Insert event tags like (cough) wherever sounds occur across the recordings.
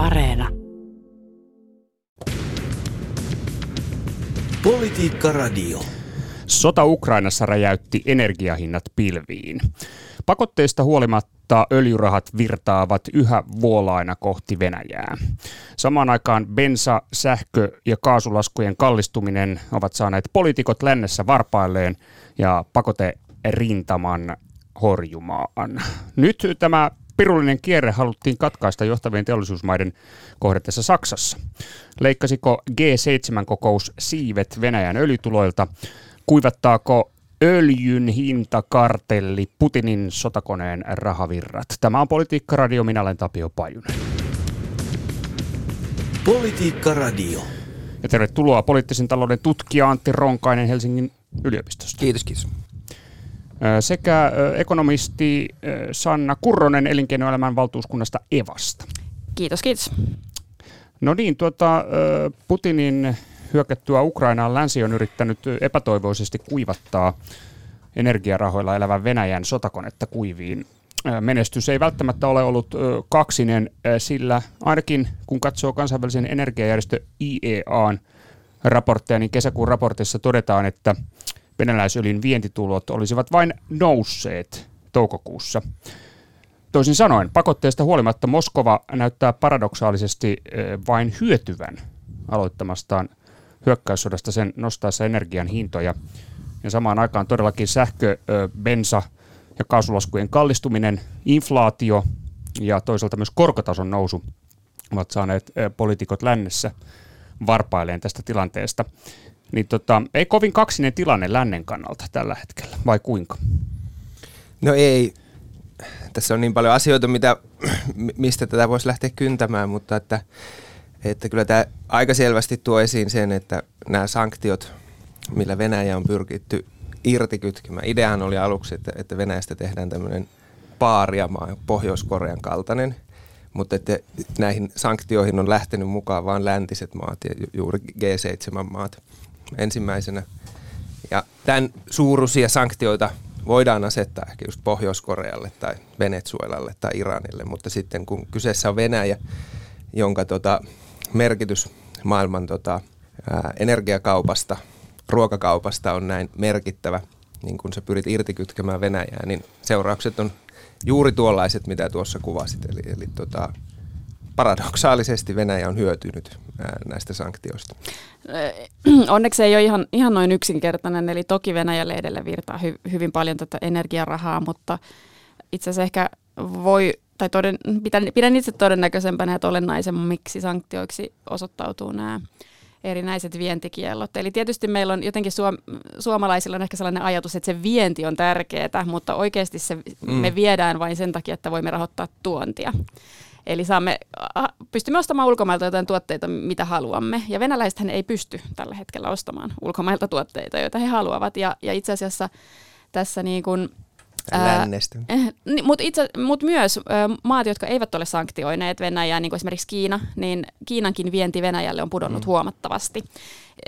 Areena. Politiikka Radio. Sota Ukrainassa räjäytti energiahinnat pilviin. Pakotteista huolimatta öljyrahat virtaavat yhä vuolaina kohti Venäjää. Samaan aikaan bensa, sähkö ja kaasulaskujen kallistuminen ovat saaneet poliitikot lännessä varpailleen ja pakote rintaman horjumaan. Nyt tämä pirullinen kierre haluttiin katkaista johtavien teollisuusmaiden kohdetessa Saksassa. Leikkasiko G7-kokous siivet Venäjän öljytuloilta? Kuivattaako öljyn hintakartelli Putinin sotakoneen rahavirrat? Tämä on Politiikka Radio, minä olen Tapio Pajunen. Politiikka Radio. Ja tervetuloa poliittisen talouden tutkija Antti Ronkainen Helsingin yliopistosta. Kiitos, kiitos. Sekä ekonomisti Sanna Kurronen elinkeinoelämän valtuuskunnasta Evasta. Kiitos, kiitos. No niin, tuota, Putinin hyökättyä Ukrainaan länsi on yrittänyt epätoivoisesti kuivattaa energiarahoilla elävän Venäjän sotakonetta kuiviin. Menestys ei välttämättä ole ollut kaksinen, sillä ainakin kun katsoo kansainvälisen energiajärjestö IEAn raportteja, niin kesäkuun raportissa todetaan, että venäläisöljyn vientitulot olisivat vain nousseet toukokuussa. Toisin sanoen, pakotteesta huolimatta Moskova näyttää paradoksaalisesti vain hyötyvän aloittamastaan hyökkäyssodasta sen nostaessa energian hintoja. Ja samaan aikaan todellakin sähkö, bensa ja kaasulaskujen kallistuminen, inflaatio ja toisaalta myös korkotason nousu ovat saaneet poliitikot lännessä varpailleen tästä tilanteesta. Niin tota, ei kovin kaksinen tilanne lännen kannalta tällä hetkellä, vai kuinka? No ei. Tässä on niin paljon asioita, mitä, (clears throat) mistä tätä voisi lähteä kyntämään, mutta että, että kyllä tämä aika selvästi tuo esiin sen, että nämä sanktiot, millä Venäjä on pyrkitty irtikytkemään. Ideahan oli aluksi, että, että Venäjästä tehdään tämmöinen paariamaa, Pohjois-Korean kaltainen, mutta että näihin sanktioihin on lähtenyt mukaan vain läntiset maat ja juuri G7-maat ensimmäisenä. Ja tämän suuruisia sanktioita voidaan asettaa ehkä just Pohjois-Korealle tai Venezuelalle tai Iranille, mutta sitten kun kyseessä on Venäjä, jonka tota, merkitys maailman tota, ää, energiakaupasta, ruokakaupasta on näin merkittävä, niin kun sä pyrit irtikytkemään Venäjää, niin seuraukset on juuri tuollaiset, mitä tuossa kuvasit. Eli, eli tota, paradoksaalisesti Venäjä on hyötynyt näistä sanktioista. (clears throat) Onneksi ei ole ihan, ihan noin yksinkertainen, eli toki Venäjälle edelleen virtaa hy, hyvin paljon tätä energiarahaa, mutta itse asiassa ehkä voi, tai toden, pidän, pidän itse todennäköisempänä, että olennaisemmiksi sanktioiksi osoittautuu nämä erinäiset vientikiellot. Eli tietysti meillä on jotenkin suom- suomalaisilla on ehkä sellainen ajatus, että se vienti on tärkeää, mutta oikeasti se, mm. me viedään vain sen takia, että voimme rahoittaa tuontia. Eli saamme, pystymme ostamaan ulkomailta jotain tuotteita, mitä haluamme. Ja venäläisethän ei pysty tällä hetkellä ostamaan ulkomailta tuotteita, joita he haluavat. Ja, ja itse asiassa tässä niin kuin, Lännestä. Äh, Mutta mut myös äh, maat, jotka eivät ole sanktioineet Venäjää, niin kuin esimerkiksi Kiina, niin Kiinankin vienti Venäjälle on pudonnut mm. huomattavasti.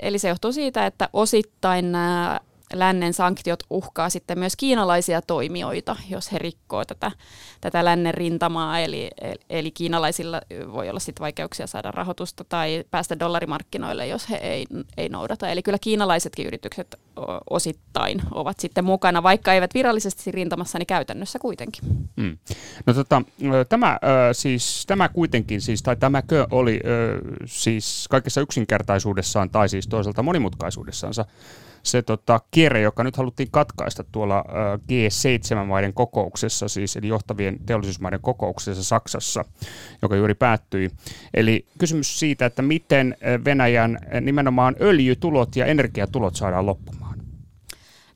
Eli se johtuu siitä, että osittain nämä lännen sanktiot uhkaa sitten myös kiinalaisia toimijoita, jos he rikkoo tätä, tätä lännen rintamaa. Eli, eli kiinalaisilla voi olla sitten vaikeuksia saada rahoitusta tai päästä dollarimarkkinoille, jos he ei, ei noudata. Eli kyllä kiinalaisetkin yritykset osittain ovat sitten mukana, vaikka eivät virallisesti rintamassa, niin käytännössä kuitenkin. Mm. No tota, tämä, siis, tämä kuitenkin, siis, tai tämäkö oli siis kaikessa yksinkertaisuudessaan tai siis toisaalta monimutkaisuudessaansa se tota, kierre, joka nyt haluttiin katkaista tuolla G7-maiden kokouksessa, siis eli johtavien teollisuusmaiden kokouksessa Saksassa, joka juuri päättyi. Eli kysymys siitä, että miten Venäjän nimenomaan öljytulot ja energiatulot saadaan loppumaan.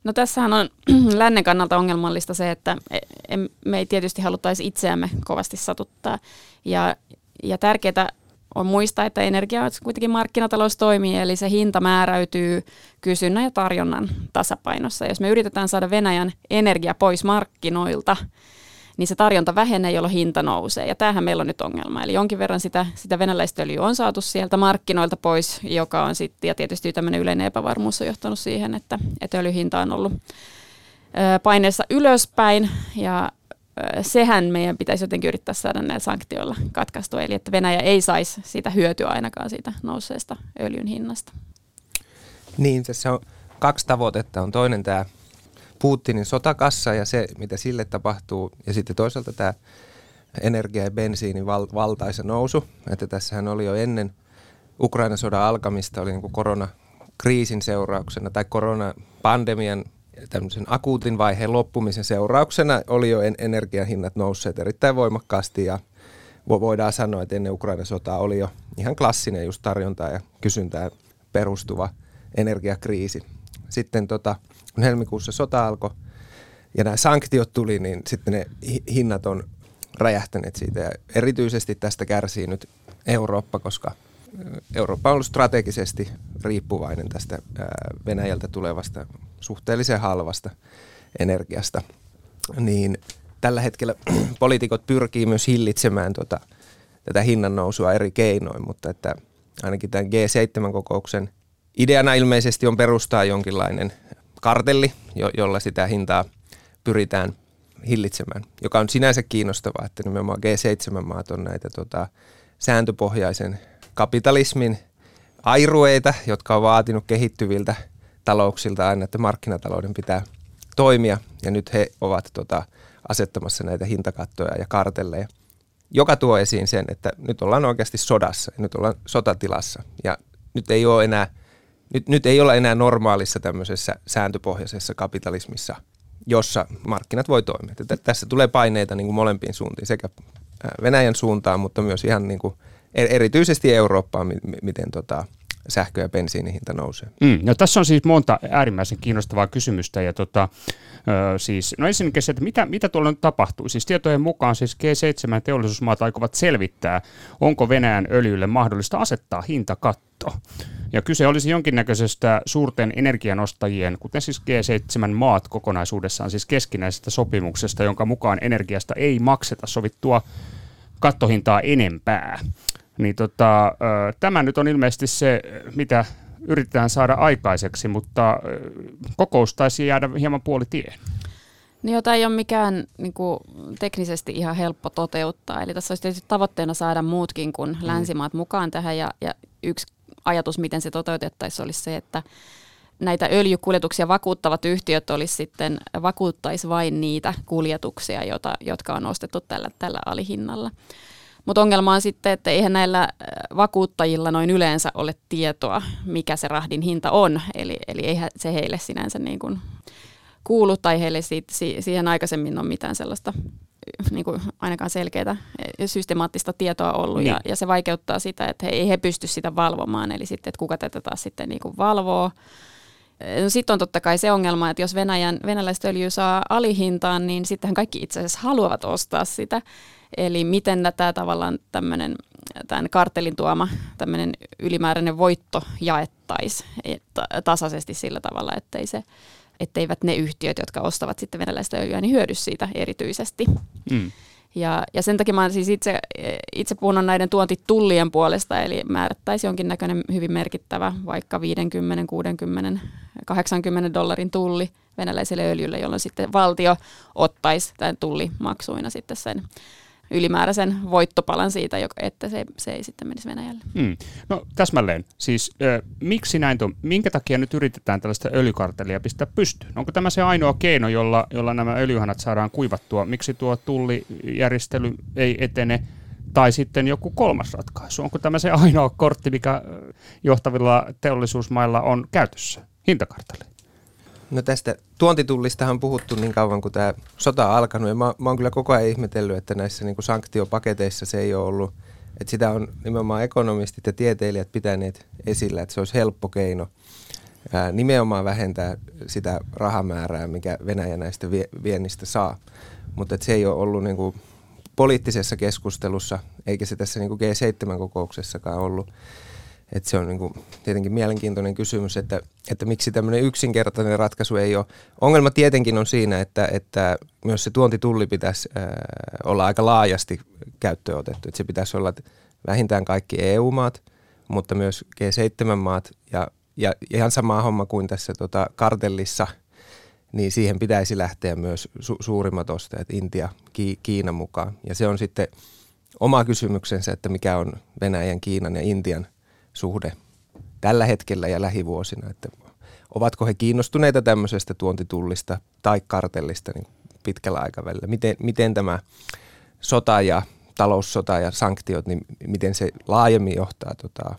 No tässähän on (clears throat) lännen kannalta ongelmallista se, että e, me ei tietysti haluttaisi itseämme kovasti satuttaa. Ja, ja tärkeää on muistaa, että energia kuitenkin markkinatalous toimii, eli se hinta määräytyy kysynnän ja tarjonnan tasapainossa. Jos me yritetään saada Venäjän energia pois markkinoilta, niin se tarjonta vähenee, jolloin hinta nousee. Ja tämähän meillä on nyt ongelma. Eli jonkin verran sitä, sitä venäläistä öljyä on saatu sieltä markkinoilta pois, joka on sitten, ja tietysti tämmöinen yleinen epävarmuus on johtanut siihen, että, että öljyhinta on ollut paineessa ylöspäin, ja sehän meidän pitäisi jotenkin yrittää saada näillä sanktioilla katkaistua, eli että Venäjä ei saisi sitä hyötyä ainakaan siitä nousseesta öljyn hinnasta. Niin, tässä on kaksi tavoitetta. On toinen tämä Putinin sotakassa ja se, mitä sille tapahtuu, ja sitten toisaalta tämä energia- ja bensiinin val- valtaisa nousu. Että tässähän oli jo ennen Ukrainan sodan alkamista, oli niin kuin koronakriisin seurauksena tai koronapandemian tämmöisen akuutin vaiheen loppumisen seurauksena oli jo energian hinnat nousseet erittäin voimakkaasti ja voidaan sanoa, että ennen Ukrainan sotaa oli jo ihan klassinen just tarjontaa ja kysyntää perustuva energiakriisi. Sitten tota, kun helmikuussa sota alkoi ja nämä sanktiot tuli, niin sitten ne hinnat on räjähtäneet siitä. Ja erityisesti tästä kärsii nyt Eurooppa, koska Eurooppa on ollut strategisesti riippuvainen tästä Venäjältä tulevasta suhteellisen halvasta energiasta. Niin tällä hetkellä (clears throat) poliitikot pyrkii myös hillitsemään tota, tätä hinnan nousua eri keinoin, mutta että ainakin tämän G7-kokouksen ideana ilmeisesti on perustaa jonkinlainen kartelli, jo- jolla sitä hintaa pyritään hillitsemään, joka on sinänsä kiinnostavaa, että nimenomaan G7-maat on näitä tota, sääntöpohjaisen kapitalismin airueita, jotka on vaatinut kehittyviltä talouksilta aina, että markkinatalouden pitää toimia, ja nyt he ovat tota, asettamassa näitä hintakattoja ja kartelleja, joka tuo esiin sen, että nyt ollaan oikeasti sodassa, nyt ollaan sotatilassa, ja nyt ei ole enää nyt, nyt ei olla enää normaalissa tämmöisessä sääntöpohjaisessa kapitalismissa, jossa markkinat voi toimia. Että tässä tulee paineita niin kuin molempiin suuntiin, sekä Venäjän suuntaan, mutta myös ihan niin kuin erityisesti Eurooppaan, miten tota, sähkö- ja bensiinihinta nousee. Mm, no tässä on siis monta äärimmäisen kiinnostavaa kysymystä. Ja tota, ö, siis, no ensinnäkin se, että mitä, mitä tuolla nyt tapahtuu? Siis tietojen mukaan siis G7 teollisuusmaat aikovat selvittää, onko Venäjän öljylle mahdollista asettaa hintakatto. Ja kyse olisi jonkinnäköisestä suurten energianostajien, kuten siis G7 maat kokonaisuudessaan, siis keskinäisestä sopimuksesta, jonka mukaan energiasta ei makseta sovittua kattohintaa enempää. Niin tota, tämä nyt on ilmeisesti se, mitä yritetään saada aikaiseksi, mutta kokous taisi jäädä hieman puolitiehen. Niin jota ei ole mikään niin kuin, teknisesti ihan helppo toteuttaa. Eli tässä olisi tietysti tavoitteena saada muutkin kuin mm. länsimaat mukaan tähän. Ja, ja yksi ajatus, miten se toteutettaisiin, olisi se, että näitä öljykuljetuksia vakuuttavat yhtiöt olisi sitten, vakuuttaisi vain niitä kuljetuksia, jota, jotka on ostettu tällä, tällä alihinnalla. Mutta ongelma on sitten, että eihän näillä äh, vakuuttajilla noin yleensä ole tietoa, mikä se rahdin hinta on. Eli, eli eihän se heille sinänsä niin kuin kuulu tai heille siitä, siihen aikaisemmin ole mitään sellaista äh, niin kuin ainakaan selkeää systemaattista tietoa ollut niin. ja, ja se vaikeuttaa sitä, että he, ei he pysty sitä valvomaan, eli sitten, että kuka tätä taas sitten niin kuin valvoo. No sitten on totta kai se ongelma, että jos Venäjän, venäläistä öljyä saa alihintaan, niin sittenhän kaikki itse asiassa haluavat ostaa sitä. Eli miten tämä tavallaan tämmöinen tämän kartelin tuoma tämmöinen ylimääräinen voitto jaettaisiin tasaisesti sillä tavalla, ettei se, etteivät ne yhtiöt, jotka ostavat sitten venäläistä öljyä, niin hyödy siitä erityisesti. Mm. Ja, ja sen takia mä siis itse, itse puhun näiden tuontitullien puolesta, eli määrättäisi jonkinnäköinen hyvin merkittävä, vaikka 50, 60, 80 dollarin tulli venäläiselle öljylle, jolloin sitten valtio ottaisi tämän tullimaksuina sitten sen ylimääräisen voittopalan siitä, että se, se ei sitten menisi Venäjälle. Hmm. No täsmälleen. Siis äh, miksi näin on? Minkä takia nyt yritetään tällaista öljykartellia pistää pystyyn? Onko tämä se ainoa keino, jolla, jolla nämä öljyhanat saadaan kuivattua? Miksi tuo tullijärjestely ei etene? Tai sitten joku kolmas ratkaisu. Onko tämä se ainoa kortti, mikä johtavilla teollisuusmailla on käytössä? Hintakartelli. No tästä tuontitullistahan on puhuttu niin kauan kuin tämä sota on alkanut. Ja mä, mä oon kyllä koko ajan ihmetellyt, että näissä niin kuin sanktiopaketeissa se ei ole ollut, että sitä on nimenomaan ekonomistit ja tieteilijät pitäneet esillä, että se olisi helppo keino ää, nimenomaan vähentää sitä rahamäärää, mikä Venäjä näistä vie, viennistä saa. Mutta se ei ole ollut niin kuin poliittisessa keskustelussa, eikä se tässä niin kuin G7-kokouksessakaan ollut et se on niin kuin tietenkin mielenkiintoinen kysymys, että, että miksi tämmöinen yksinkertainen ratkaisu ei ole. Ongelma tietenkin on siinä, että, että myös se tuontitulli pitäisi äh, olla aika laajasti käyttöön otettu. Että se pitäisi olla vähintään kaikki EU-maat, mutta myös G7-maat ja, ja ihan sama homma kuin tässä tota kartellissa, niin siihen pitäisi lähteä myös su- suurimmat ostajat, Intia, Ki- Kiina mukaan. Ja se on sitten oma kysymyksensä, että mikä on Venäjän, Kiinan ja Intian suhde tällä hetkellä ja lähivuosina. Että ovatko he kiinnostuneita tämmöisestä tuontitullista tai kartellista niin pitkällä aikavälillä? Miten, miten tämä sota ja taloussota ja sanktiot, niin miten se laajemmin johtaa tota,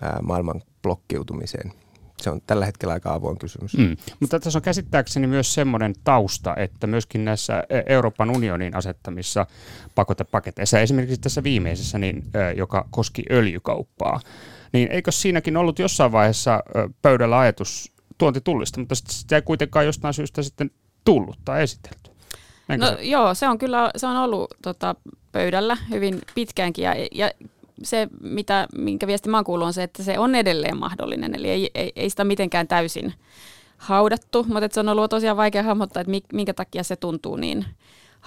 ää, maailman blokkiutumiseen? Se on tällä hetkellä aika avoin kysymys. Mm. Mutta tässä on käsittääkseni myös semmoinen tausta, että myöskin näissä Euroopan unionin asettamissa pakotepaketeissa, esimerkiksi tässä viimeisessä, niin, joka koski öljykauppaa, niin eikö siinäkin ollut jossain vaiheessa pöydällä ajatus tuontitullista, mutta sitä ei kuitenkaan jostain syystä sitten tullut tai esitelty? Enkö no se? joo, se on kyllä se on ollut tota, pöydällä hyvin pitkäänkin ja, ja se, mitä, minkä viesti mä kuullut, on se, että se on edelleen mahdollinen, eli ei, ei, ei sitä mitenkään täysin haudattu, mutta se on ollut tosiaan vaikea hahmottaa, että minkä takia se tuntuu niin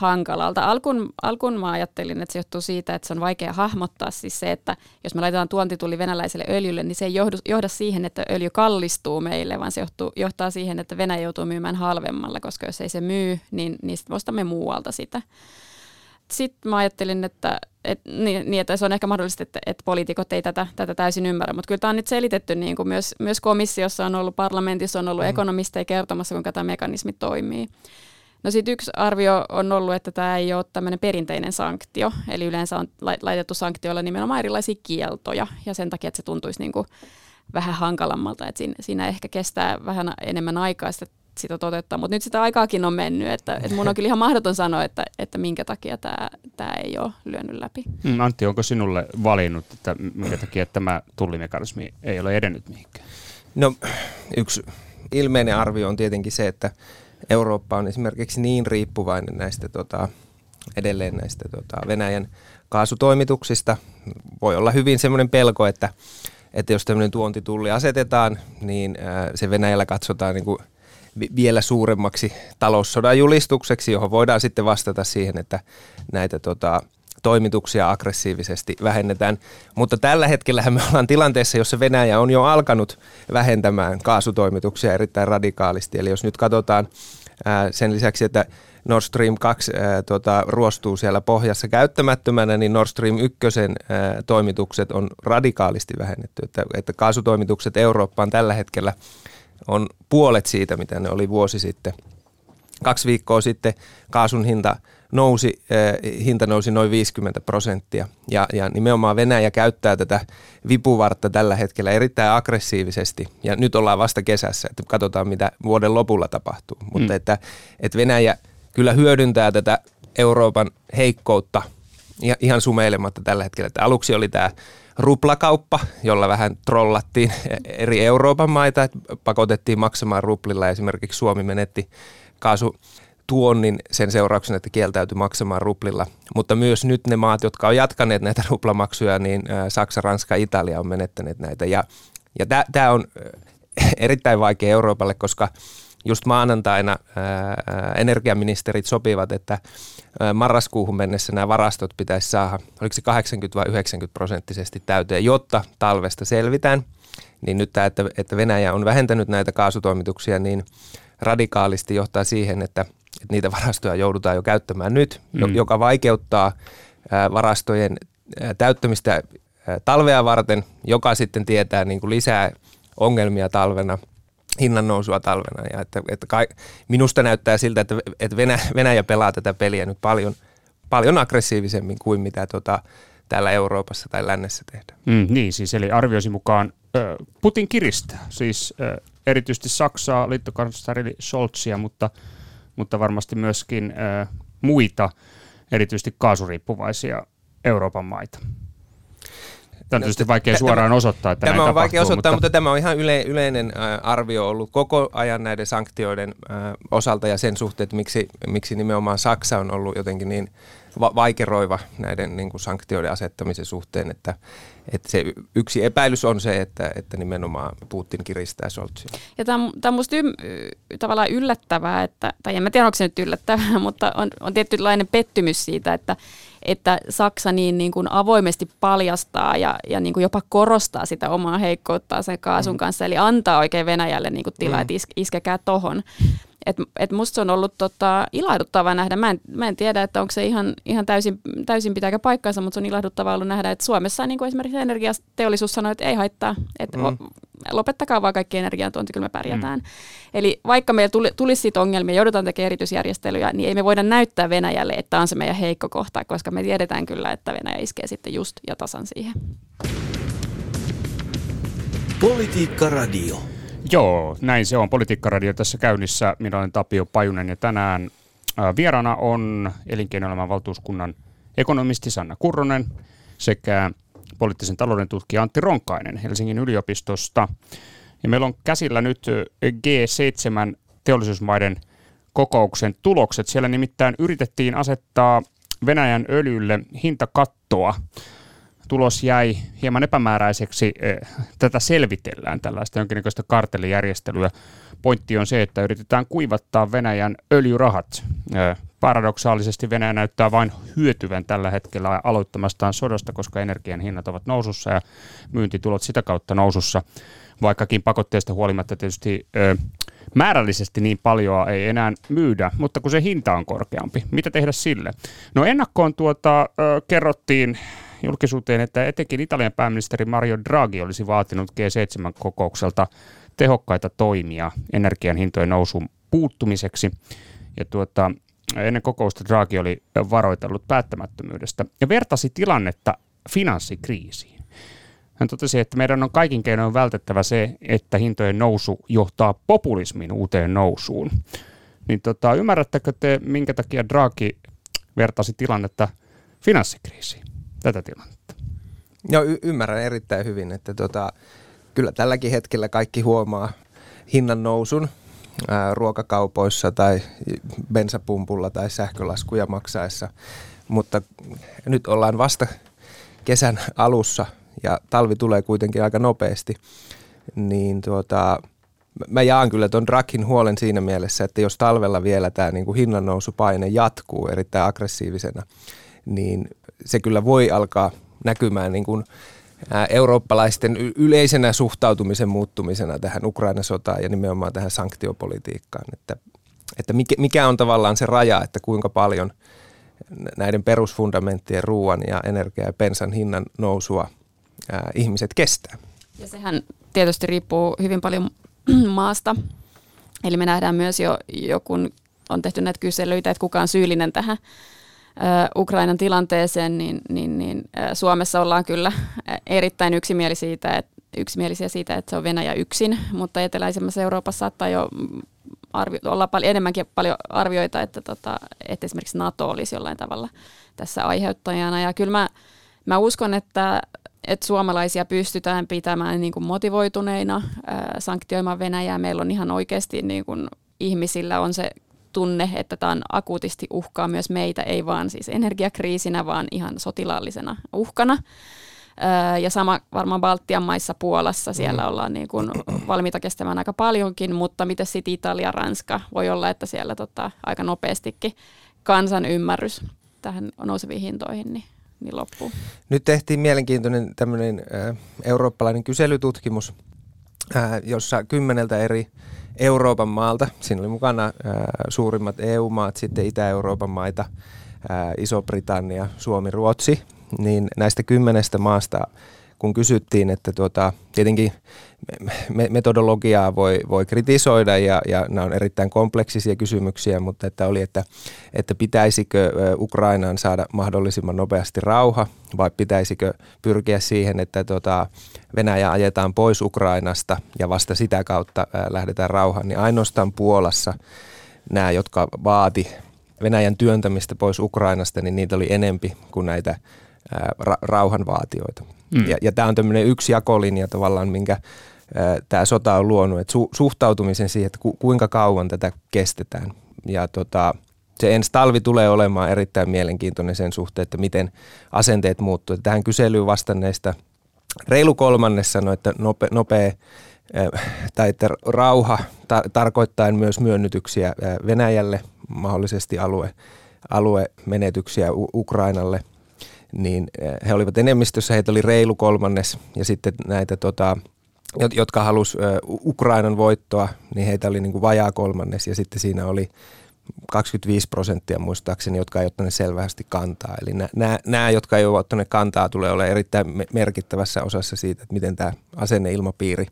hankalalta. Alkuun, alkuun mä ajattelin, että se johtuu siitä, että se on vaikea hahmottaa siis se, että jos me laitetaan tuontitulli venäläiselle öljylle, niin se ei johdu, johda siihen, että öljy kallistuu meille, vaan se johtuu, johtaa siihen, että Venäjä joutuu myymään halvemmalla, koska jos ei se myy, niin, niin sitten ostamme muualta sitä. Sitten mä ajattelin, että, että, niin, niin, että se on ehkä mahdollista, että, että poliitikot ei tätä, tätä täysin ymmärrä, mutta kyllä tämä on nyt selitetty, niin kuin myös, myös komissiossa on ollut, parlamentissa on ollut mm. ekonomisteja kertomassa, kuinka tämä mekanismi toimii. No sitten yksi arvio on ollut, että tämä ei ole tämmöinen perinteinen sanktio, eli yleensä on laitettu sanktioilla nimenomaan erilaisia kieltoja, ja sen takia, että se tuntuisi niin kuin vähän hankalammalta, että siinä, siinä ehkä kestää vähän enemmän aikaa sitä, sitä toteuttaa, mutta nyt sitä aikaakin on mennyt, että, että mun on kyllä ihan mahdoton sanoa, että, että minkä takia tämä, tämä ei ole lyönyt läpi. Mm, Antti, onko sinulle valinnut, että minkä takia tämä tullimekanismi ei ole edennyt mihinkään? No yksi ilmeinen arvio on tietenkin se, että Eurooppa on esimerkiksi niin riippuvainen näistä tota, edelleen näistä tota, Venäjän kaasutoimituksista. Voi olla hyvin semmoinen pelko, että, että jos tämmöinen tuontitulli asetetaan, niin ää, se Venäjällä katsotaan niin kuin vielä suuremmaksi taloussodan julistukseksi, johon voidaan sitten vastata siihen, että näitä tota, toimituksia aggressiivisesti vähennetään. Mutta tällä hetkellä me ollaan tilanteessa, jossa Venäjä on jo alkanut vähentämään kaasutoimituksia erittäin radikaalisti. Eli jos nyt katsotaan sen lisäksi, että Nord Stream 2 ää, tota, ruostuu siellä pohjassa käyttämättömänä, niin Nord Stream 1 ää, toimitukset on radikaalisti vähennetty. Että, että kaasutoimitukset Eurooppaan tällä hetkellä on puolet siitä, mitä ne oli vuosi sitten. Kaksi viikkoa sitten kaasun hinta nousi, eh, hinta nousi noin 50 prosenttia. Ja, ja nimenomaan Venäjä käyttää tätä vipuvartta tällä hetkellä erittäin aggressiivisesti. Ja nyt ollaan vasta kesässä, että katsotaan mitä vuoden lopulla tapahtuu. Mm. Mutta että, että Venäjä kyllä hyödyntää tätä Euroopan heikkoutta ihan sumeilematta tällä hetkellä. Että aluksi oli tämä ruplakauppa, jolla vähän trollattiin (laughs) eri Euroopan maita, että pakotettiin maksamaan ruplilla. Esimerkiksi Suomi menetti kaasu tuonnin sen seurauksena, että kieltäytyi maksamaan ruplilla. Mutta myös nyt ne maat, jotka on jatkaneet näitä ruplamaksuja, niin Saksa, Ranska, Italia on menettäneet näitä. Ja, ja tämä on (laughs) erittäin vaikea Euroopalle, koska just maanantaina energiaministerit sopivat, että marraskuuhun mennessä nämä varastot pitäisi saada, oliko se 80 vai 90 prosenttisesti täyteen, jotta talvesta selvitään. Niin nyt tämä, että Venäjä on vähentänyt näitä kaasutoimituksia, niin radikaalisti johtaa siihen, että – että niitä varastoja joudutaan jo käyttämään nyt, mm. joka vaikeuttaa varastojen täyttämistä talvea varten, joka sitten tietää niin kuin lisää ongelmia talvena, hinnan nousua talvena. Ja että, että kai, minusta näyttää siltä, että, että Venäjä, Venäjä pelaa tätä peliä nyt paljon, paljon aggressiivisemmin kuin mitä tota, täällä Euroopassa tai lännessä tehdään. Mm, niin, siis eli arvioisi mukaan Putin kiristää, siis erityisesti Saksaa, liittokansleri Scholzia, mutta mutta varmasti myöskin ö, muita, erityisesti kaasuriippuvaisia Euroopan maita. Tämä on tietysti vaikea suoraan osoittaa, että Tämä on vaikea osoittaa, mutta... mutta tämä on ihan yle, yleinen arvio ollut koko ajan näiden sanktioiden osalta ja sen suhteen, että miksi, miksi nimenomaan Saksa on ollut jotenkin niin va- vaikeroiva näiden niin kuin sanktioiden asettamisen suhteen, että, että se yksi epäilys on se, että, että nimenomaan Putin kiristää Scholzia. Ja tämä on, tämä on minusta y- tavallaan yllättävää, että, tai en mä tiedä onko se nyt yllättävää, (laughs) mutta on, on tietynlainen pettymys siitä, että, että Saksa niin, niin kuin avoimesti paljastaa ja, ja niin kuin jopa korostaa sitä omaa heikkouttaa sen kaasun mm. kanssa, eli antaa oikein Venäjälle niin kuin tilaa, mm. että is, iskekää tohon. Et, et musta se on ollut tota, ilahduttavaa nähdä. Mä en, mä en tiedä, että onko se ihan, ihan täysin, täysin pitääkö paikkaansa, mutta se on ilahduttavaa ollut nähdä, että Suomessa niin kuin esimerkiksi energiateollisuus sanoo, että ei haittaa, että mm. lopettakaa vaan kaikki energiantuonti, kyllä me pärjätään. Mm. Eli vaikka meillä tuli, tulisi siitä ongelmia, joudutaan tekemään erityisjärjestelyjä, niin ei me voida näyttää Venäjälle, että on se meidän heikko kohta, koska me tiedetään kyllä, että Venäjä iskee sitten just ja tasan siihen. Politiikka Radio. Joo, näin se on. Politiikkaradio tässä käynnissä. Minä olen Tapio Pajunen ja tänään vieraana on elinkeinoelämän valtuuskunnan ekonomisti Sanna Kurronen sekä poliittisen talouden tutkija Antti Ronkainen Helsingin yliopistosta. Ja meillä on käsillä nyt G7 teollisuusmaiden kokouksen tulokset. Siellä nimittäin yritettiin asettaa Venäjän öljylle hintakattoa tulos jäi hieman epämääräiseksi. Eh, tätä selvitellään, tällaista jonkinnäköistä kartellijärjestelyä. Pointti on se, että yritetään kuivattaa Venäjän öljyrahat. Eh, paradoksaalisesti Venäjä näyttää vain hyötyvän tällä hetkellä aloittamastaan sodasta, koska energian hinnat ovat nousussa ja myyntitulot sitä kautta nousussa. Vaikkakin pakotteista huolimatta tietysti eh, määrällisesti niin paljon ei enää myydä, mutta kun se hinta on korkeampi, mitä tehdä sille? No ennakkoon tuota, kerrottiin julkisuuteen, että etenkin Italian pääministeri Mario Draghi olisi vaatinut G7-kokoukselta tehokkaita toimia energian hintojen nousun puuttumiseksi. Ja tuota, ennen kokousta Draghi oli varoitellut päättämättömyydestä ja vertasi tilannetta finanssikriisiin. Hän totesi, että meidän on kaikin keinoin vältettävä se, että hintojen nousu johtaa populismin uuteen nousuun. Niin tota, ymmärrättekö te, minkä takia Draghi vertasi tilannetta finanssikriisiin? Tätä tilannetta? Joo, y- ymmärrän erittäin hyvin, että tota, kyllä tälläkin hetkellä kaikki huomaa hinnan nousun ää, ruokakaupoissa tai bensapumpulla tai sähkölaskuja maksaessa, mutta nyt ollaan vasta kesän alussa ja talvi tulee kuitenkin aika nopeasti, niin tuota, mä jaan kyllä tuon Drakin huolen siinä mielessä, että jos talvella vielä tämä niin hinnannousupaine jatkuu erittäin aggressiivisena, niin se kyllä voi alkaa näkymään niin kuin eurooppalaisten yleisenä suhtautumisen muuttumisena tähän Ukraina-sotaan ja nimenomaan tähän sanktiopolitiikkaan. Että, että mikä on tavallaan se raja, että kuinka paljon näiden perusfundamenttien ruoan ja energia- ja pensan hinnan nousua ää, ihmiset kestää. Ja sehän tietysti riippuu hyvin paljon (clears throat) maasta. Eli me nähdään myös jo, jo kun on tehty näitä kyselyitä, että kuka on syyllinen tähän Ukrainan tilanteeseen, niin, niin, niin Suomessa ollaan kyllä erittäin yksimielisiä siitä, että, yksimielisiä siitä, että se on Venäjä yksin, mutta eteläisemmässä Euroopassa saattaa jo arvio, olla paljon, enemmänkin paljon arvioita, että, tota, että esimerkiksi NATO olisi jollain tavalla tässä aiheuttajana. Ja kyllä mä, mä uskon, että, että suomalaisia pystytään pitämään niin kuin motivoituneina sanktioimaan Venäjää. Meillä on ihan oikeasti niin kuin ihmisillä on se tunne, että tämä on akuutisti uhkaa myös meitä, ei vaan siis energiakriisinä, vaan ihan sotilaallisena uhkana. Ja sama varmaan Baltian maissa, Puolassa, siellä mm. ollaan niin kuin valmiita kestämään aika paljonkin, mutta miten sitten Italia, Ranska, voi olla, että siellä tota, aika nopeastikin kansan ymmärrys tähän nouseviin hintoihin niin, niin loppuu. Nyt tehtiin mielenkiintoinen tämmöinen äh, eurooppalainen kyselytutkimus, äh, jossa kymmeneltä eri Euroopan maalta. Siinä oli mukana ää, suurimmat EU-maat, sitten Itä-Euroopan maita, ää, Iso-Britannia, Suomi, Ruotsi. Niin näistä kymmenestä maasta, kun kysyttiin, että tuota, tietenkin metodologiaa voi, voi kritisoida ja, ja nämä on erittäin kompleksisia kysymyksiä, mutta että oli, että, että pitäisikö Ukrainaan saada mahdollisimman nopeasti rauha vai pitäisikö pyrkiä siihen, että tota Venäjä ajetaan pois Ukrainasta ja vasta sitä kautta lähdetään rauhaan, niin ainoastaan Puolassa nämä, jotka vaati Venäjän työntämistä pois Ukrainasta, niin niitä oli enempi kuin näitä ra- rauhanvaatioita. Mm. Ja, ja tämä on tämmöinen yksi jakolinja tavallaan, minkä tämä sota on luonut, että su, suhtautumisen siihen, että ku, kuinka kauan tätä kestetään. Ja tota, se ensi talvi tulee olemaan erittäin mielenkiintoinen sen suhteen, että miten asenteet muuttuu. Tähän kyselyyn vastanneista reilu kolmannes sanoi, että nope, nopea tai että rauha ta- tarkoittaa myös myönnytyksiä Venäjälle, mahdollisesti alue, aluemenetyksiä U- Ukrainalle, niin he olivat enemmistössä, heitä oli reilu kolmannes ja sitten näitä tota, jotka halusivat Ukrainan voittoa, niin heitä oli niin kuin vajaa kolmannes ja sitten siinä oli 25 prosenttia muistaakseni, jotka ei ottaneet selvästi kantaa. Eli nämä, nämä jotka ei ole ottaneet kantaa, tulee olla erittäin merkittävässä osassa siitä, että miten tämä asenneilmapiiri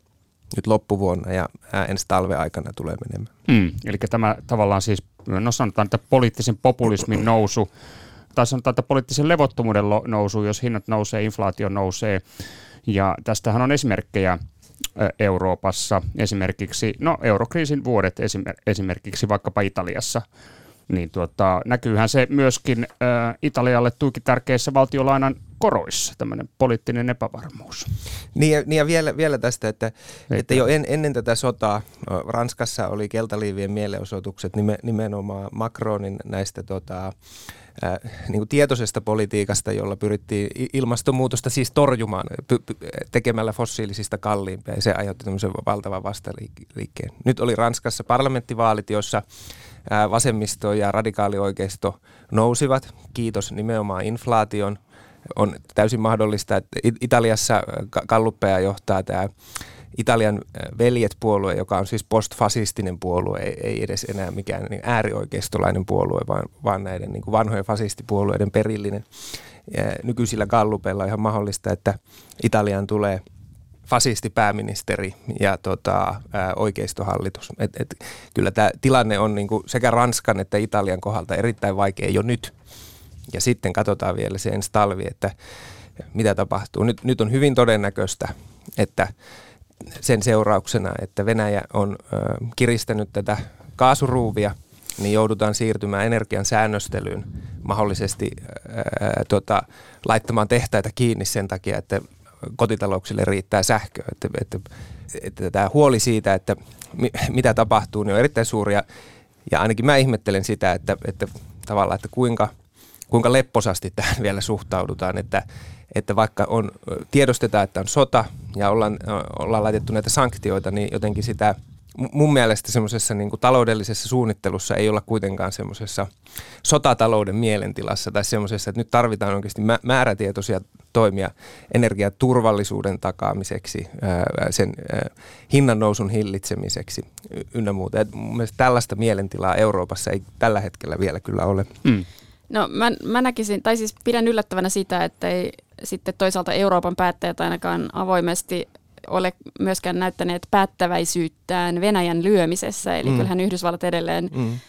nyt loppuvuonna ja ensi talven aikana tulee menemään. Hmm, eli tämä tavallaan siis, no sanotaan, että poliittisen populismin nousu, tai sanotaan, että poliittisen levottomuuden nousu, jos hinnat nousee, inflaatio nousee, ja tästähän on esimerkkejä Euroopassa, esimerkiksi no, eurokriisin vuodet esimerkiksi vaikkapa Italiassa, niin tuota, näkyyhän se myöskin ä, Italialle tuikin tärkeissä valtiolainan koroissa, tämmöinen poliittinen epävarmuus. Niin ja, niin ja vielä, vielä tästä, että, että jo en, ennen tätä sotaa Ranskassa oli keltaliivien mielenosoitukset nimenomaan Macronin näistä tota, niin kuin tietoisesta politiikasta, jolla pyrittiin ilmastonmuutosta siis torjumaan py- py- tekemällä fossiilisista kalliimpia ja se aiheutti tämmöisen valtavan vastaliikkeen. Nyt oli Ranskassa parlamenttivaalit, jossa äh, vasemmisto ja radikaalioikeisto nousivat, kiitos nimenomaan inflaation. On täysin mahdollista, että Italiassa kalluppeja johtaa tämä Italian äh, veljet-puolue, joka on siis postfasistinen puolue, ei, ei edes enää mikään niin äärioikeistolainen puolue, vaan, vaan näiden niin kuin vanhojen fasistipuolueiden perillinen. Ja nykyisillä gallupeilla on ihan mahdollista, että Italian tulee fasistipääministeri ja tota, ää, oikeistohallitus. Et, et, kyllä tämä tilanne on niin kuin sekä Ranskan että Italian kohdalta erittäin vaikea jo nyt. Ja sitten katsotaan vielä se ensi talvi, että mitä tapahtuu. Nyt, nyt on hyvin todennäköistä, että sen seurauksena, että Venäjä on kiristänyt tätä kaasuruuvia, niin joudutaan siirtymään energian säännöstelyyn mahdollisesti ö, tota, laittamaan tehtaita kiinni sen takia, että kotitalouksille riittää sähköä. Että, että, että tämä huoli siitä, että mi, mitä tapahtuu, niin on erittäin suuri. Ja, ja ainakin mä ihmettelen sitä, että, että tavallaan, että kuinka, kuinka lepposasti tähän vielä suhtaudutaan, että, että vaikka on, tiedostetaan, että on sota ja ollaan, ollaan laitettu näitä sanktioita, niin jotenkin sitä mun mielestä semmoisessa niin taloudellisessa suunnittelussa ei olla kuitenkaan semmoisessa sotatalouden mielentilassa tai semmoisessa, että nyt tarvitaan oikeasti määrätietoisia toimia energiaturvallisuuden takaamiseksi, sen hinnan nousun hillitsemiseksi ynnä muuta. Et mun mielestä tällaista mielentilaa Euroopassa ei tällä hetkellä vielä kyllä ole. Hmm. No mä, mä näkisin, tai siis pidän yllättävänä sitä, että ei sitten toisaalta Euroopan päättäjät ainakaan avoimesti ole myöskään näyttäneet päättäväisyyttään Venäjän lyömisessä. Eli mm. kyllähän Yhdysvallat edelleen mm.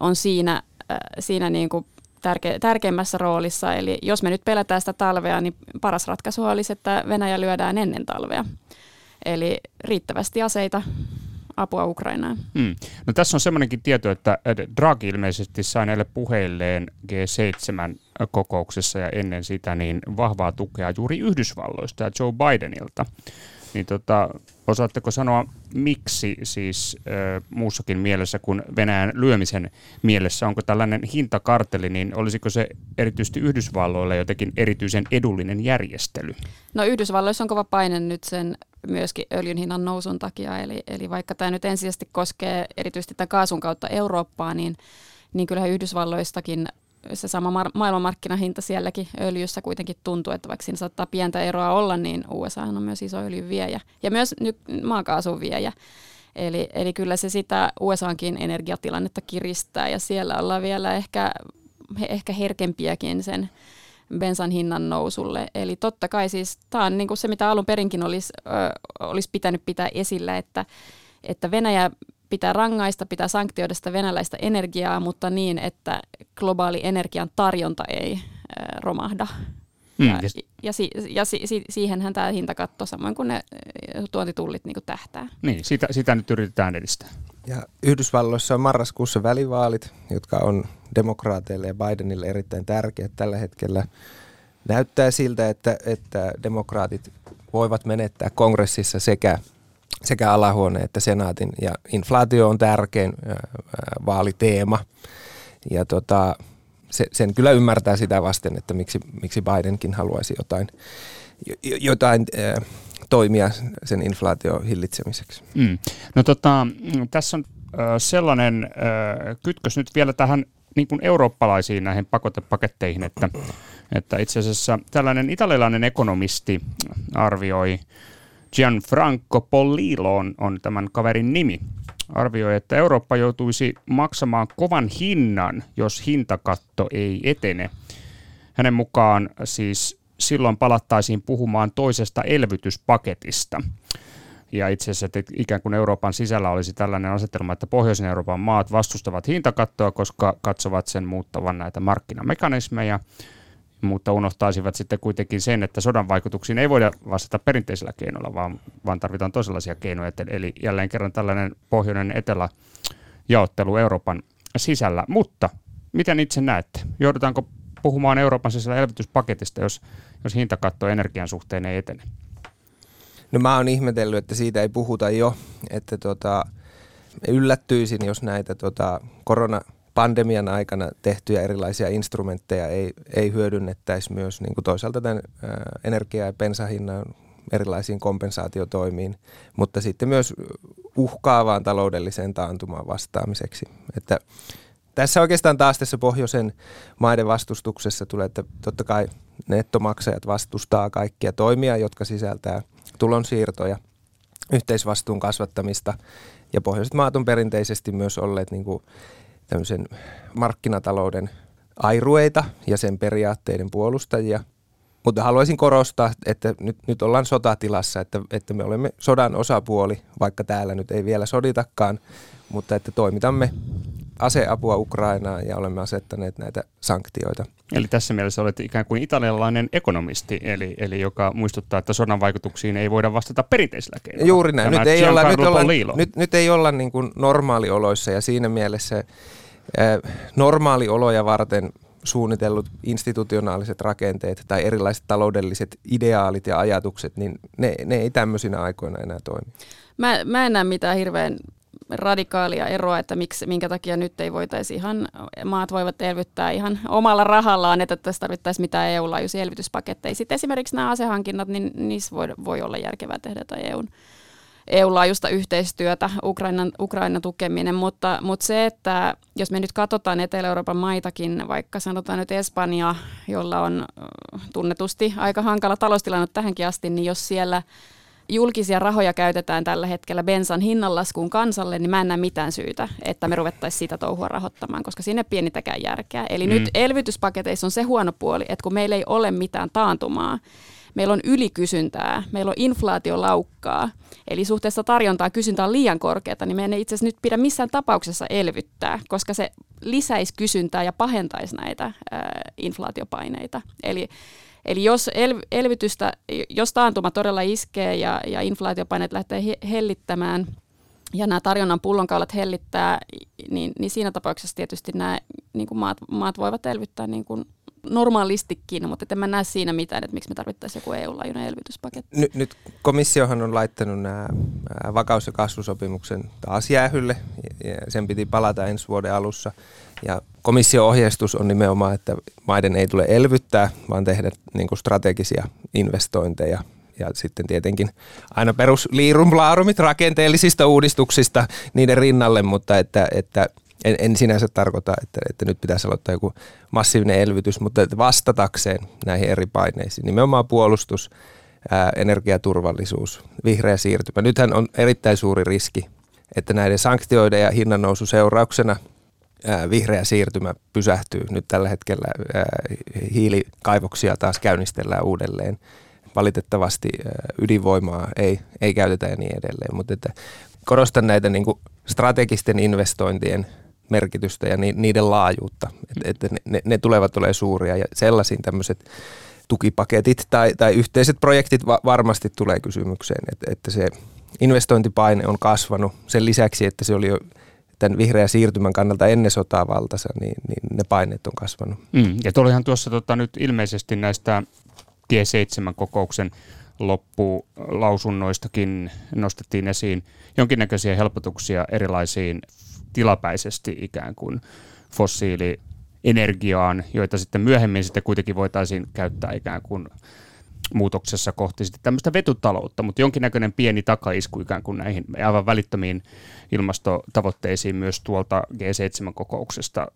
on siinä, siinä niin kuin tärke, tärkeimmässä roolissa. Eli jos me nyt pelätään sitä talvea, niin paras ratkaisu olisi, että Venäjä lyödään ennen talvea. Eli riittävästi aseita apua Ukrainaan. Hmm. No tässä on semmoinenkin tieto, että Draghi ilmeisesti sai näille puheilleen G7-kokouksessa ja ennen sitä niin vahvaa tukea juuri Yhdysvalloista ja Joe Bidenilta. Niin tota, osaatteko sanoa, miksi siis ö, muussakin mielessä kuin Venäjän lyömisen mielessä, onko tällainen hintakarteli, niin olisiko se erityisesti Yhdysvalloille jotenkin erityisen edullinen järjestely? No Yhdysvalloissa on kova paine nyt sen myöskin öljyn hinnan nousun takia, eli, eli vaikka tämä nyt ensisijaisesti koskee erityisesti tämän kaasun kautta Eurooppaa, niin, niin kyllähän Yhdysvalloistakin se sama mar- maailmanmarkkinahinta sielläkin öljyssä kuitenkin tuntuu, että vaikka siinä saattaa pientä eroa olla, niin USA on myös iso öljyn viejä ja myös nyt maakaasun viejä. Eli, eli kyllä se sitä USAankin energiatilannetta kiristää ja siellä ollaan vielä ehkä, ehkä herkempiäkin sen bensan hinnan nousulle. Eli totta kai siis tämä on niin kuin se, mitä alun perinkin olisi, ö, olisi pitänyt pitää esillä, että, että Venäjä pitää rangaista, pitää sanktioida sitä venäläistä energiaa, mutta niin, että globaali energian tarjonta ei äh, romahda. Mm, ja, ja, si, ja si, si, siihenhän tämä hintakatto, samoin kuin ne tuontitullit niin kuin tähtää. Niin, sitä, sitä nyt yritetään edistää. Ja Yhdysvalloissa on marraskuussa välivaalit, jotka on demokraateille ja Bidenille erittäin tärkeät tällä hetkellä. Näyttää siltä, että, että demokraatit voivat menettää kongressissa sekä sekä alahuone että senaatin. Ja inflaatio on tärkein vaaliteema. Ja tota, se, sen kyllä ymmärtää sitä vasten, että miksi, miksi Bidenkin haluaisi jotain, jotain toimia sen inflaation hillitsemiseksi. Mm. No tota, tässä on sellainen kytkös nyt vielä tähän niin kuin eurooppalaisiin näihin pakotepaketteihin, että, että itse asiassa tällainen italialainen ekonomisti arvioi Gianfranco Pollilo on, on tämän kaverin nimi. Arvioi, että Eurooppa joutuisi maksamaan kovan hinnan, jos hintakatto ei etene. Hänen mukaan siis silloin palattaisiin puhumaan toisesta elvytyspaketista. Ja itse asiassa, että ikään kuin Euroopan sisällä olisi tällainen asetelma, että Pohjoisen Euroopan maat vastustavat hintakattoa, koska katsovat sen muuttavan näitä markkinamekanismeja, mutta unohtaisivat sitten kuitenkin sen, että sodan vaikutuksiin ei voida vastata perinteisellä keinoilla, vaan, vaan tarvitaan toisenlaisia keinoja. Eli jälleen kerran tällainen pohjoinen etelä jaottelu Euroopan sisällä. Mutta miten itse näette? Joudutaanko puhumaan Euroopan sisällä elvytyspaketista, jos, jos hintakatto energian suhteen ei etene? No mä oon ihmetellyt, että siitä ei puhuta jo, että tota, yllättyisin, jos näitä tota, koronapandemian aikana tehtyjä erilaisia instrumentteja ei, ei hyödynnettäisi myös niin kuin toisaalta tämän energia- ja bensahinnan erilaisiin kompensaatiotoimiin, mutta sitten myös uhkaavaan taloudelliseen taantumaan vastaamiseksi. Että tässä oikeastaan taas tässä pohjoisen maiden vastustuksessa tulee, että totta kai nettomaksajat vastustaa kaikkia toimia, jotka sisältää tulonsiirtoja, yhteisvastuun kasvattamista ja pohjoiset maat on perinteisesti myös olleet niin kuin tämmöisen markkinatalouden airueita ja sen periaatteiden puolustajia. Mutta haluaisin korostaa, että nyt, nyt ollaan sotatilassa, että, että me olemme sodan osapuoli, vaikka täällä nyt ei vielä soditakaan, mutta että toimitamme aseapua Ukrainaan ja olemme asettaneet näitä sanktioita. Eli tässä mielessä olet ikään kuin italialainen ekonomisti, eli, eli joka muistuttaa, että sodan vaikutuksiin ei voida vastata perinteisellä keinoilla. Juuri näin. nyt ei, olla, nyt, olla, nyt, nyt ei olla niin kuin normaalioloissa ja siinä mielessä äh, normaalioloja varten suunnitellut institutionaaliset rakenteet tai erilaiset taloudelliset ideaalit ja ajatukset, niin ne, ne ei tämmöisinä aikoina enää toimi. Mä, mä en näe mitään hirveän radikaalia eroa, että miksi, minkä takia nyt ei voitaisi ihan, maat voivat elvyttää ihan omalla rahallaan, että tässä tarvittaisiin mitään EU-laajuisia elvytyspaketteja. Sitten esimerkiksi nämä asehankinnat, niin niissä voi, voi olla järkevää tehdä tai EUn, EU-laajuista yhteistyötä, Ukrainan, Ukrainan tukeminen, mutta, mutta se, että jos me nyt katsotaan Etelä-Euroopan maitakin, vaikka sanotaan nyt Espanja, jolla on tunnetusti aika hankala taloustilanne tähänkin asti, niin jos siellä – julkisia rahoja käytetään tällä hetkellä bensan hinnanlaskuun kansalle, niin mä en näe mitään syytä, että me ruvettaisiin sitä touhua rahoittamaan, koska sinne pienitäkään järkeä. Eli mm. nyt elvytyspaketeissa on se huono puoli, että kun meillä ei ole mitään taantumaa, meillä on ylikysyntää, meillä on inflaatiolaukkaa, eli suhteessa tarjontaa kysyntää on liian korkeata, niin meidän ei itse asiassa nyt pidä missään tapauksessa elvyttää, koska se lisäisi kysyntää ja pahentaisi näitä ää, inflaatiopaineita. Eli Eli jos el, elvytystä, jos taantuma todella iskee ja, ja inflaatiopaineet lähtee hellittämään ja nämä tarjonnan pullonkaulat hellittää, niin, niin siinä tapauksessa tietysti nämä niin kuin maat, maat voivat elvyttää niin kuin normaalistikin, mutta en mä näe siinä mitään, että miksi me tarvittaisiin joku EU-laajuinen elvytyspaketti. Nyt, nyt komissiohan on laittanut nämä vakaus- ja kasvusopimuksen taas jäähylle, ja sen piti palata ensi vuoden alussa. Ja komission ohjeistus on nimenomaan, että maiden ei tule elvyttää, vaan tehdä niin kuin strategisia investointeja ja sitten tietenkin aina perus liirumlaarumit rakenteellisista uudistuksista niiden rinnalle, mutta että, että en, en sinänsä tarkoita, että, että nyt pitäisi aloittaa joku massiivinen elvytys, mutta että vastatakseen näihin eri paineisiin, nimenomaan puolustus, ää, energiaturvallisuus, vihreä siirtymä. Nythän on erittäin suuri riski, että näiden sanktioiden ja hinnannousu seurauksena ää, vihreä siirtymä pysähtyy. Nyt tällä hetkellä ää, hiilikaivoksia taas käynnistellään uudelleen. Valitettavasti ää, ydinvoimaa ei, ei käytetä ja niin edelleen, mutta että korostan näitä niin kuin strategisten investointien merkitystä ja niiden laajuutta. Että ne, ne, ne tulevat olemaan suuria ja sellaisiin tämmöiset tukipaketit tai, tai yhteiset projektit va- varmasti tulee kysymykseen, että, että se investointipaine on kasvanut sen lisäksi, että se oli jo tämän vihreän siirtymän kannalta ennen sotaa valtassa, niin, niin ne paineet on kasvanut. Mm, ja tulihan tuossa tota, nyt ilmeisesti näistä G7-kokouksen loppulausunnoistakin nostettiin esiin jonkinnäköisiä helpotuksia erilaisiin tilapäisesti ikään kuin fossiilienergiaan, joita sitten myöhemmin sitten kuitenkin voitaisiin käyttää ikään kuin muutoksessa kohti sitten tämmöistä vetutaloutta, mutta jonkinnäköinen pieni takaisku ikään kuin näihin aivan välittömiin ilmastotavoitteisiin myös tuolta G7-kokouksesta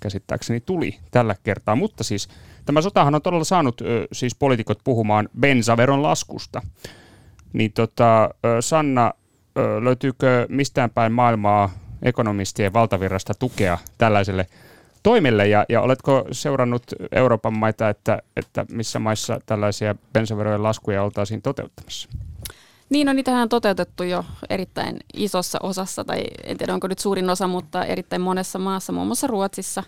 käsittääkseni tuli tällä kertaa. Mutta siis tämä sotahan on todella saanut siis poliitikot puhumaan bensaveron laskusta. Niin tota, Sanna, löytyykö mistään päin maailmaa ekonomistien valtavirrasta tukea tällaiselle toimelle ja, ja oletko seurannut Euroopan maita, että, että missä maissa tällaisia bensaverojen laskuja oltaisiin toteuttamassa? Niin, no niitähän on toteutettu jo erittäin isossa osassa, tai en tiedä onko nyt suurin osa, mutta erittäin monessa maassa, muun muassa Ruotsissa,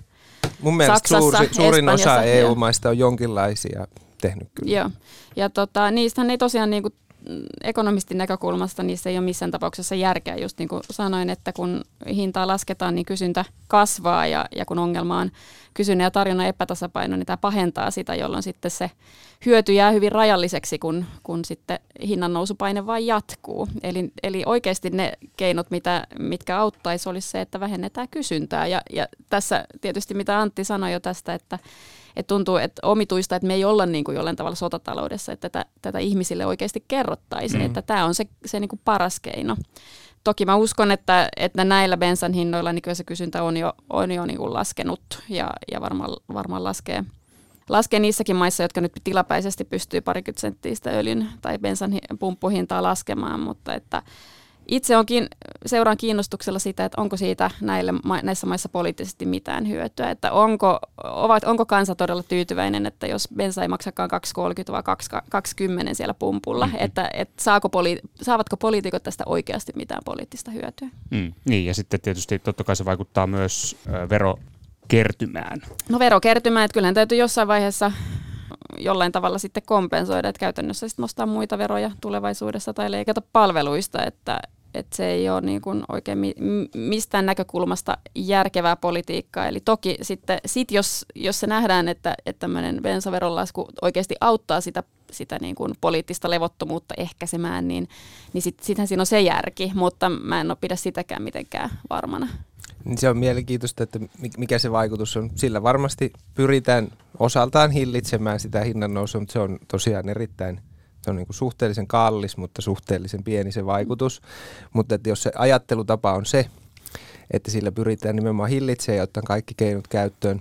Mun mielestä Saksassa, suuri, suurin Espanjassa, osa. EU-maista on jonkinlaisia tehnyt kyllä. Joo, ja tota, niistähän ei tosiaan niin kuin ekonomistin näkökulmasta niissä ei ole missään tapauksessa järkeä, just niin kuin sanoin, että kun hintaa lasketaan, niin kysyntä kasvaa ja, ja kun ongelma on kysynnän ja tarjonnan epätasapaino, niin tämä pahentaa sitä, jolloin sitten se hyöty jää hyvin rajalliseksi, kun, kun sitten hinnan nousupaine vain jatkuu. Eli, eli oikeasti ne keinot, mitä, mitkä auttaisi, olisi se, että vähennetään kysyntää. Ja, ja tässä tietysti, mitä Antti sanoi jo tästä, että että tuntuu, että omituista, että me ei olla niin kuin jollain tavalla sotataloudessa, että tätä, tätä ihmisille oikeasti kerrottaisiin, mm. että tämä on se, se niin kuin paras keino. Toki mä uskon, että, että näillä bensan hinnoilla niin kyllä se kysyntä on jo, on jo niin kuin laskenut ja, ja varmaan, varmaan laskee, laskee niissäkin maissa, jotka nyt tilapäisesti pystyy parikymmentä senttiä sitä öljyn tai bensan pumppuhintaa laskemaan, mutta että itse onkin, seuraan kiinnostuksella sitä, että onko siitä näille, näissä maissa poliittisesti mitään hyötyä. Että onko, ovat, onko kansa todella tyytyväinen, että jos bensa ei maksakaan 2,30 vai 2,20 siellä pumpulla, mm-hmm. että, että saako poli, saavatko poliitikot tästä oikeasti mitään poliittista hyötyä? Mm, niin, ja sitten tietysti totta kai se vaikuttaa myös ö, verokertymään. No verokertymään, että kyllähän täytyy jossain vaiheessa jollain tavalla sitten kompensoida, että käytännössä sitten nostaa muita veroja tulevaisuudessa tai leikata palveluista, että, että se ei ole niin kuin oikein mistään näkökulmasta järkevää politiikkaa. Eli toki sitten, sit jos, jos se nähdään, että, että tämmöinen bensaveronlasku oikeasti auttaa sitä, sitä niin kuin poliittista levottomuutta ehkäisemään, niin, niin sit, sittenhän siinä on se järki, mutta mä en ole pidä sitäkään mitenkään varmana. Niin se on mielenkiintoista, että mikä se vaikutus on. Sillä varmasti pyritään osaltaan hillitsemään sitä hinnan nousua, mutta se on tosiaan erittäin se on niin kuin suhteellisen kallis, mutta suhteellisen pieni se vaikutus. Mutta että jos se ajattelutapa on se, että sillä pyritään nimenomaan hillitsemään ja ottaa kaikki keinot käyttöön,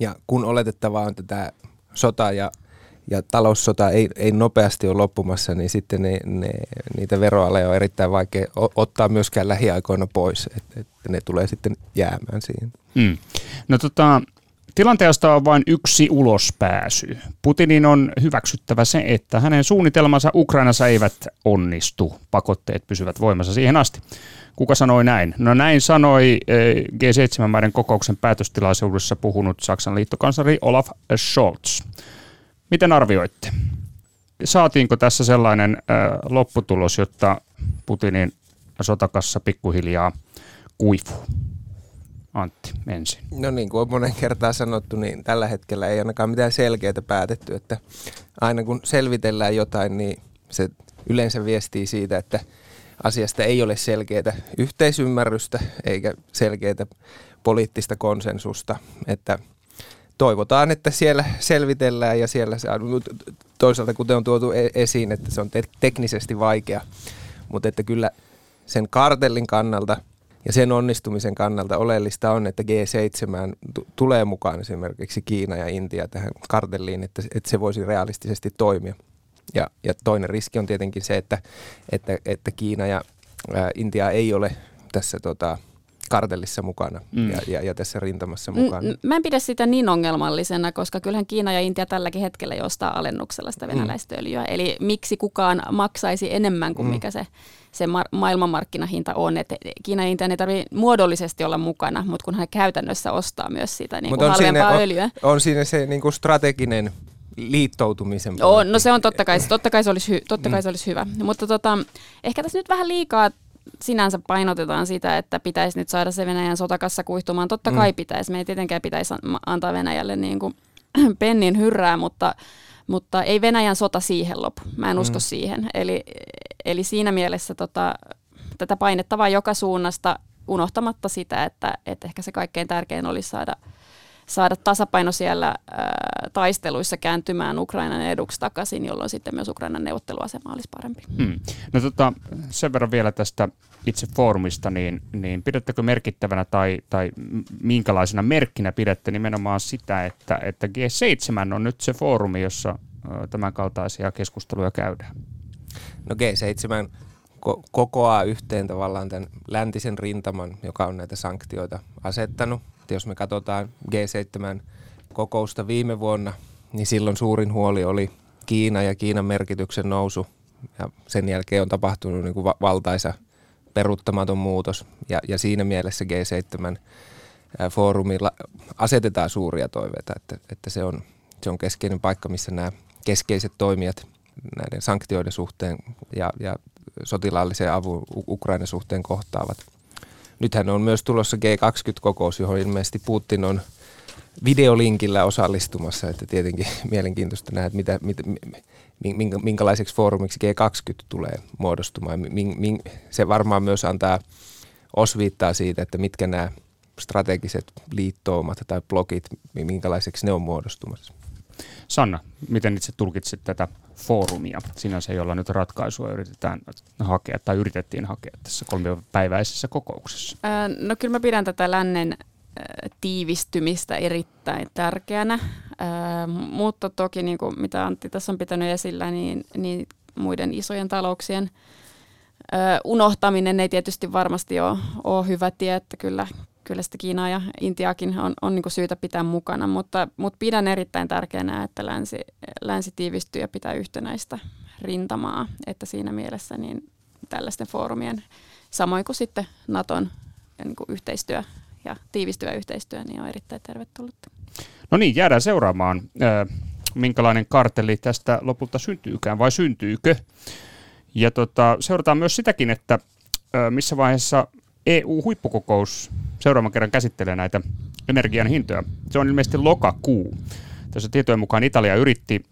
ja kun oletettavaa on, että tämä sota ja ja taloussota ei, ei nopeasti ole loppumassa, niin sitten ne, ne, niitä veroaleja on erittäin vaikea ottaa myöskään lähiaikoina pois, että et ne tulee sitten jäämään siihen. Mm. No tota, tilanteesta on vain yksi ulospääsy. Putinin on hyväksyttävä se, että hänen suunnitelmansa Ukrainassa eivät onnistu. Pakotteet pysyvät voimassa siihen asti. Kuka sanoi näin? No näin sanoi eh, G7-maiden kokouksen päätöstilaisuudessa puhunut Saksan liittokansleri Olaf Scholz. Miten arvioitte? Saatiinko tässä sellainen lopputulos, jotta Putinin sotakassa pikkuhiljaa kuivuu? Antti ensin. No niin kuin on monen kertaa sanottu, niin tällä hetkellä ei ainakaan mitään selkeää päätetty, että aina kun selvitellään jotain, niin se yleensä viestii siitä, että asiasta ei ole selkeää yhteisymmärrystä eikä selkeää poliittista konsensusta, että toivotaan, että siellä selvitellään ja siellä toisaalta kuten on tuotu e- esiin, että se on te- teknisesti vaikea, mutta että kyllä sen kartellin kannalta ja sen onnistumisen kannalta oleellista on, että G7 t- tulee mukaan esimerkiksi Kiina ja Intia tähän kartelliin, että, että se voisi realistisesti toimia. Ja, ja toinen riski on tietenkin se, että, että, että Kiina ja ää, Intia ei ole tässä tota, kartellissa mukana mm. ja, ja, ja tässä rintamassa mukana. Mä en pidä sitä niin ongelmallisena, koska kyllähän Kiina ja Intia tälläkin hetkellä jo ostaa alennuksella sitä mm. venäläistä mm. öljyä. Eli miksi kukaan maksaisi enemmän kuin mm. mikä se, se mar- maailmanmarkkinahinta on. Et Kiina ja Intia ei tarvitse muodollisesti olla mukana, mutta kun hän käytännössä ostaa myös sitä niin kuin halvempaa siinä, öljyä. On, on siinä se niin kuin strateginen liittoutumisen Joo, no se on totta kai, totta kai se olisi, hy, totta kai se olisi hyvä. Mutta tota, ehkä tässä nyt vähän liikaa sinänsä painotetaan sitä, että pitäisi nyt saada se Venäjän sotakassa kuihtumaan. Totta kai mm. pitäisi. Me ei tietenkään pitäisi antaa Venäjälle niin kuin (clears throat) pennin hyrrää, mutta, mutta ei Venäjän sota siihen lopu. Mä en usko mm. siihen. Eli, eli siinä mielessä tota, tätä painettavaa joka suunnasta unohtamatta sitä, että, että ehkä se kaikkein tärkein olisi saada – saada tasapaino siellä ää, taisteluissa kääntymään Ukrainan eduksi takaisin, jolloin sitten myös Ukrainan neuvotteluasema olisi parempi. Hmm. No tota, sen verran vielä tästä itse foorumista, niin, niin pidättekö merkittävänä tai, tai minkälaisena merkkinä pidätte nimenomaan sitä, että, että G7 on nyt se foorumi, jossa tämän kaltaisia keskusteluja käydään? No G7 ko- kokoaa yhteen tavallaan tämän läntisen rintaman, joka on näitä sanktioita asettanut. Et jos me katsotaan G7 kokousta viime vuonna, niin silloin suurin huoli oli Kiina ja Kiinan merkityksen nousu. Ja sen jälkeen on tapahtunut niin kuin va- valtaisa peruuttamaton muutos. Ja, ja siinä mielessä G7 foorumilla asetetaan suuria toiveita, että, että se, on, se on keskeinen paikka, missä nämä keskeiset toimijat näiden sanktioiden suhteen ja, ja sotilaallisen avun Ukrainan suhteen kohtaavat. Nythän on myös tulossa G20-kokous, johon ilmeisesti Putin on videolinkillä osallistumassa, että tietenkin (laughs) mielenkiintoista nähdä, että mitä, mitä, minkälaiseksi foorumiksi G20 tulee muodostumaan. Se varmaan myös antaa osviittaa siitä, että mitkä nämä strategiset liittoumat tai blogit, minkälaiseksi ne on muodostumassa. Sanna, miten itse tulkitsit tätä foorumia, sinänsä jolla nyt ratkaisua yritetään hakea tai yritettiin hakea tässä kolmipäiväisessä kokouksessa? no kyllä mä pidän tätä lännen tiivistymistä erittäin tärkeänä, mutta toki niin kuin mitä Antti tässä on pitänyt esillä, niin, niin muiden isojen talouksien unohtaminen ei tietysti varmasti ole, ole hyvä tie, että kyllä, kyllä sitä Kiinaa ja Intiakin on, on niin syytä pitää mukana, mutta, mutta pidän erittäin tärkeänä, että länsi, länsi tiivistyy ja pitää yhtenäistä rintamaa, että siinä mielessä niin tällaisten foorumien, samoin kuin sitten Naton niin kuin yhteistyö ja tiivistyvä yhteistyö, niin on erittäin tervetullutta. No niin, jäädään seuraamaan, minkälainen kartelli tästä lopulta syntyykään vai syntyykö. Ja tota, seurataan myös sitäkin, että missä vaiheessa EU-huippukokous seuraavan kerran käsittelee näitä energian hintoja. Se on ilmeisesti lokakuu. Tässä tietojen mukaan Italia yritti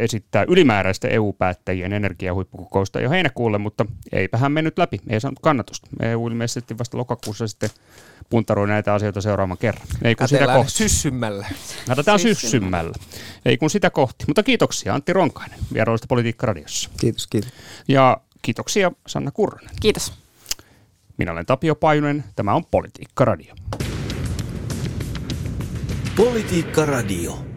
esittää ylimääräistä EU-päättäjien energiahuippukokousta jo heinäkuulle, mutta eipä hän mennyt läpi, ei saanut kannatusta. EU ilmeisesti vasta lokakuussa sitten puntaroi näitä asioita seuraavan kerran. Ei kun sitä kohti. syssymmällä. Katsotaan syssymmällä. Ei kun sitä kohti. Mutta kiitoksia Antti Ronkainen vierailusta Politiikka Radiossa. Kiitos, kiitos. Ja kiitoksia Sanna Kurronen. Kiitos. Minä olen Tapio Pajunen. Tämä on Politiikka Radio. Politiikka Radio.